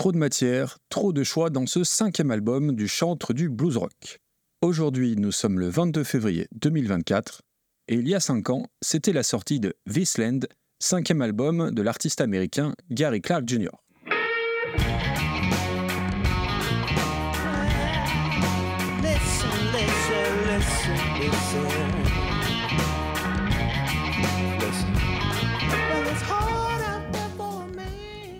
trop de matière, trop de choix dans ce cinquième album du chantre du blues rock. Aujourd'hui, nous sommes le 22 février 2024, et il y a 5 ans, c'était la sortie de This Land, cinquième album de l'artiste américain Gary Clark Jr.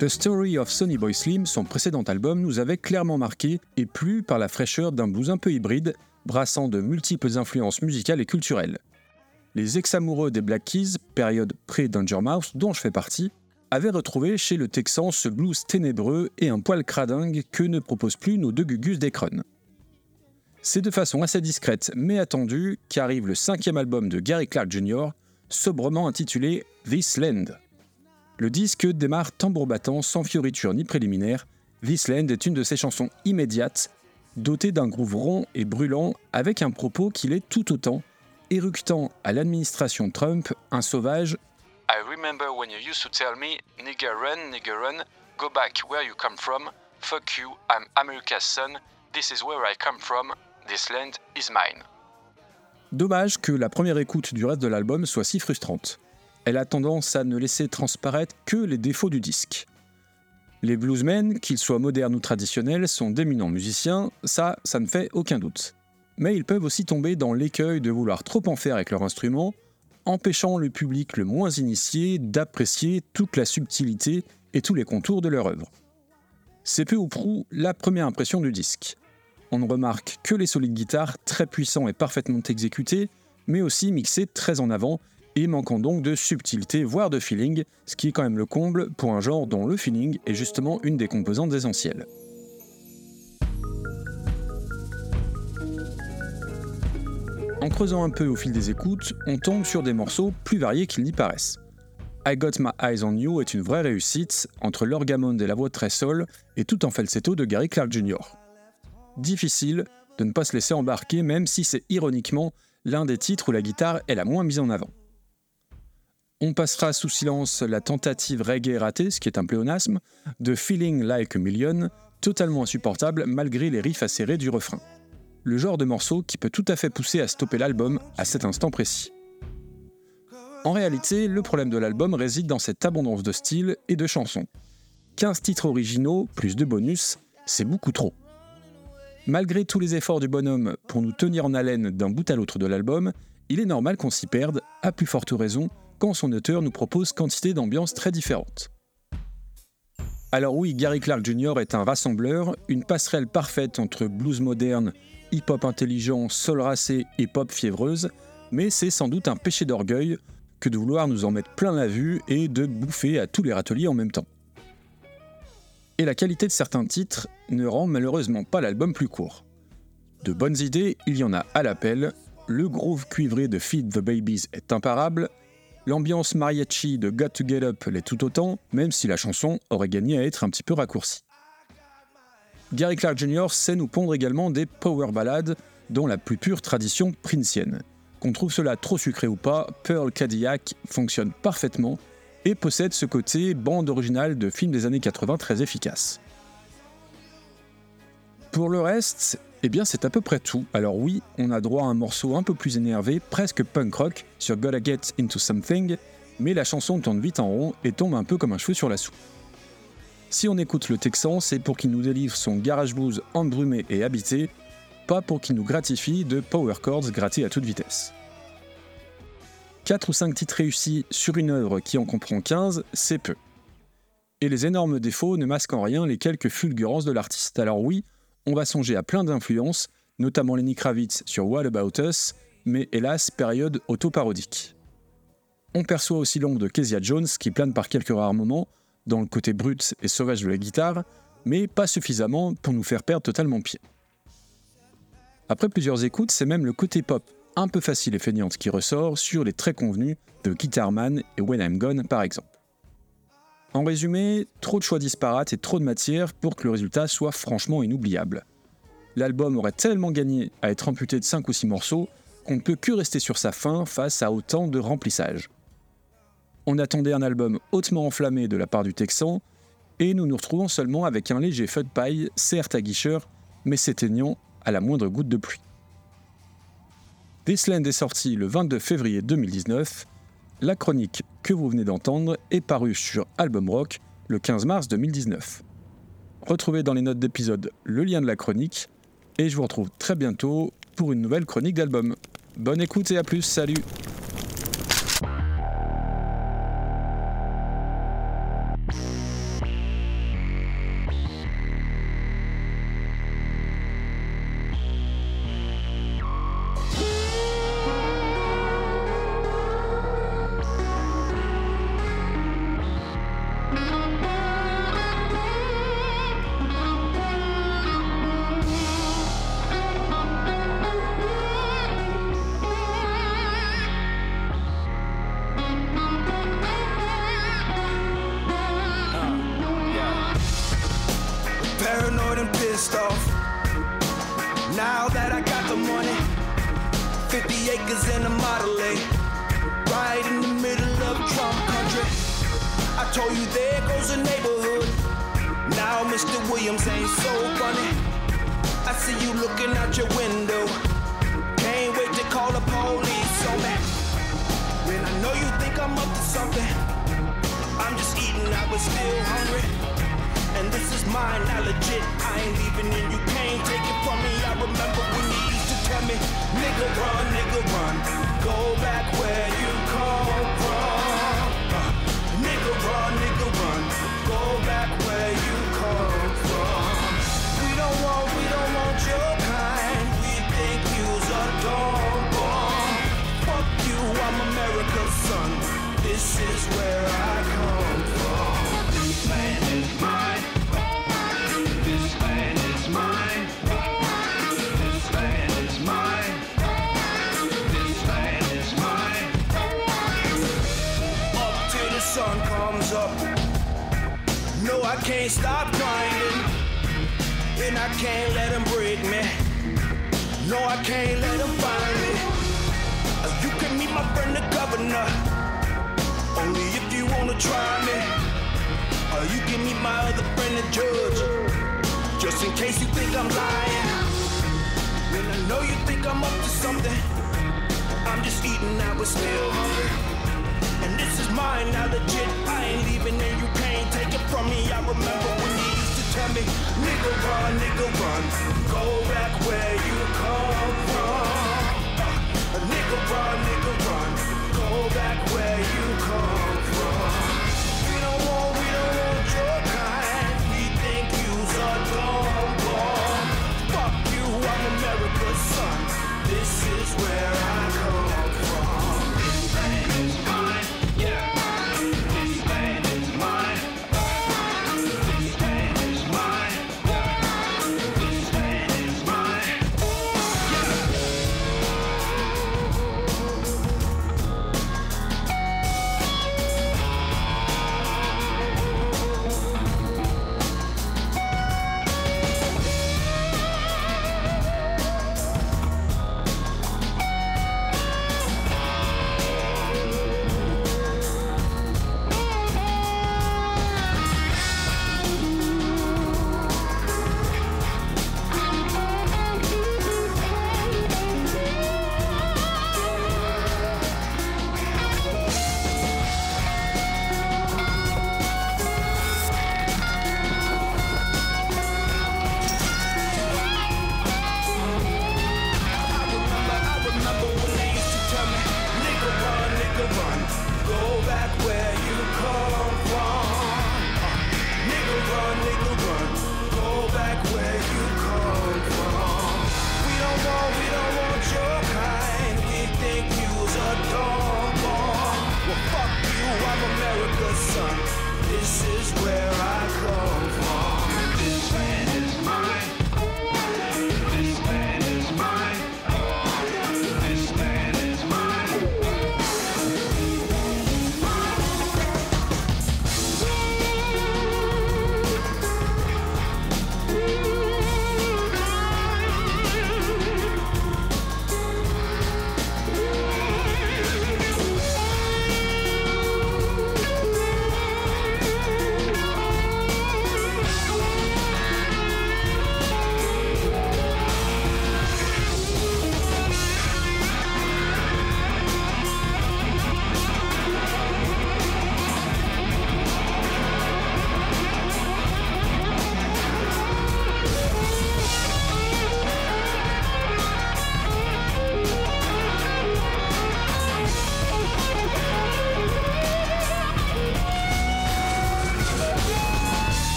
The Story of Sonny Boy Slim, son précédent album, nous avait clairement marqué et plu par la fraîcheur d'un blues un peu hybride, brassant de multiples influences musicales et culturelles. Les ex-amoureux des Black Keys, période pré-Danger Mouse, dont je fais partie, avaient retrouvé chez le Texan ce blues ténébreux et un poil cradingue que ne proposent plus nos deux gugus d'Ekron. C'est de façon assez discrète mais attendue qu'arrive le cinquième album de Gary Clark Jr., sobrement intitulé This Land. Le disque démarre tambour battant sans fioriture ni préliminaire. This Land est une de ses chansons immédiates, dotée d'un groove rond et brûlant avec un propos qui l'est tout autant, éructant à l'administration Trump un sauvage I remember when you used to tell me, nigger run, nigger run, go back where you come from, fuck you, I'm America's son, this is where I come from, this land is mine. Dommage que la première écoute du reste de l'album soit si frustrante elle a tendance à ne laisser transparaître que les défauts du disque. Les bluesmen, qu'ils soient modernes ou traditionnels, sont d'éminents musiciens, ça, ça ne fait aucun doute. Mais ils peuvent aussi tomber dans l'écueil de vouloir trop en faire avec leur instrument, empêchant le public le moins initié d'apprécier toute la subtilité et tous les contours de leur œuvre. C'est peu ou prou la première impression du disque. On ne remarque que les solides guitares très puissants et parfaitement exécutés, mais aussi mixés très en avant et manquant donc de subtilité, voire de feeling, ce qui est quand même le comble pour un genre dont le feeling est justement une des composantes essentielles. En creusant un peu au fil des écoutes, on tombe sur des morceaux plus variés qu'ils n'y paraissent. I Got My Eyes on You est une vraie réussite entre l'orgamonde et la voix très sol et tout en falsetto de Gary Clark Jr. Difficile de ne pas se laisser embarquer même si c'est ironiquement l'un des titres où la guitare est la moins mise en avant. On passera sous silence la tentative reggae ratée, ce qui est un pléonasme, de Feeling Like a Million, totalement insupportable malgré les riffs acérés du refrain. Le genre de morceau qui peut tout à fait pousser à stopper l'album à cet instant précis. En réalité, le problème de l'album réside dans cette abondance de styles et de chansons. 15 titres originaux, plus de bonus, c'est beaucoup trop. Malgré tous les efforts du bonhomme pour nous tenir en haleine d'un bout à l'autre de l'album, il est normal qu'on s'y perde, à plus forte raison, quand son auteur nous propose quantité d'ambiances très différentes. Alors oui, Gary Clark Jr. est un rassembleur, une passerelle parfaite entre blues moderne, hip-hop intelligent, soul racé et pop fiévreuse, mais c'est sans doute un péché d'orgueil que de vouloir nous en mettre plein la vue et de bouffer à tous les râteliers en même temps. Et la qualité de certains titres ne rend malheureusement pas l'album plus court. De bonnes idées, il y en a à l'appel, le groove cuivré de Feed the Babies est imparable, L'ambiance mariachi de Got to Get Up l'est tout autant, même si la chanson aurait gagné à être un petit peu raccourcie. Gary Clark Jr. sait nous pondre également des power ballades dont la plus pure tradition princienne. Qu'on trouve cela trop sucré ou pas, Pearl Cadillac fonctionne parfaitement et possède ce côté bande originale de films des années 80 très efficace. Pour le reste, eh bien, c'est à peu près tout. Alors oui, on a droit à un morceau un peu plus énervé, presque punk rock, sur Gotta Get Into Something, mais la chanson tourne vite en rond et tombe un peu comme un cheveu sur la soupe. Si on écoute le Texan, c'est pour qu'il nous délivre son garage blues embrumé et habité, pas pour qu'il nous gratifie de power chords grattés à toute vitesse. 4 ou 5 titres réussis sur une œuvre qui en comprend 15, c'est peu. Et les énormes défauts ne masquent en rien les quelques fulgurances de l'artiste. Alors oui, on va songer à plein d'influences, notamment Lenny Kravitz sur What About Us, mais hélas, période auto-parodique. On perçoit aussi l'ombre de Kezia Jones qui plane par quelques rares moments, dans le côté brut et sauvage de la guitare, mais pas suffisamment pour nous faire perdre totalement pied. Après plusieurs écoutes, c'est même le côté pop un peu facile et feignante qui ressort sur les traits convenus de Guitarman et When I'm Gone par exemple. En résumé, trop de choix disparates et trop de matière pour que le résultat soit franchement inoubliable. L'album aurait tellement gagné à être amputé de 5 ou 6 morceaux qu'on ne peut que rester sur sa fin face à autant de remplissage. On attendait un album hautement enflammé de la part du Texan, et nous nous retrouvons seulement avec un léger feu de paille, certes aguicheur, mais s'éteignant à la moindre goutte de pluie. This Land est sorti le 22 février 2019. La chronique que vous venez d'entendre est parue sur Album Rock le 15 mars 2019. Retrouvez dans les notes d'épisode le lien de la chronique et je vous retrouve très bientôt pour une nouvelle chronique d'album. Bonne écoute et à plus, salut pissed off. Now that I got the money, 50 acres and a Model A, right in the middle of Trump country. I told you there goes a neighborhood. Now Mr. Williams ain't so funny. I see you looking out your window. Can't wait to call the police on me. When I know you think I'm up to something, I'm just eating, I was still hungry. And this is mine, not legit. I ain't leaving and you can't take it from me. I remember when you used to tell me, nigga run, nigga run. Go back where you come from. Can't stop grinding. And I can't let them break me. No, I can't let them find me. Uh, You can meet my friend the governor. Only if you wanna try me. Or you can meet my other friend the judge. Just in case you think I'm lying. When I know you think I'm up to something. I'm just eating, I was still hungry. And this is mine, now legit. I ain't leaving and you can't take it from me. I remember when you used to tell me, nigga run, nigga run. Go back where you come from. Uh, nigga run, nigga run. Go back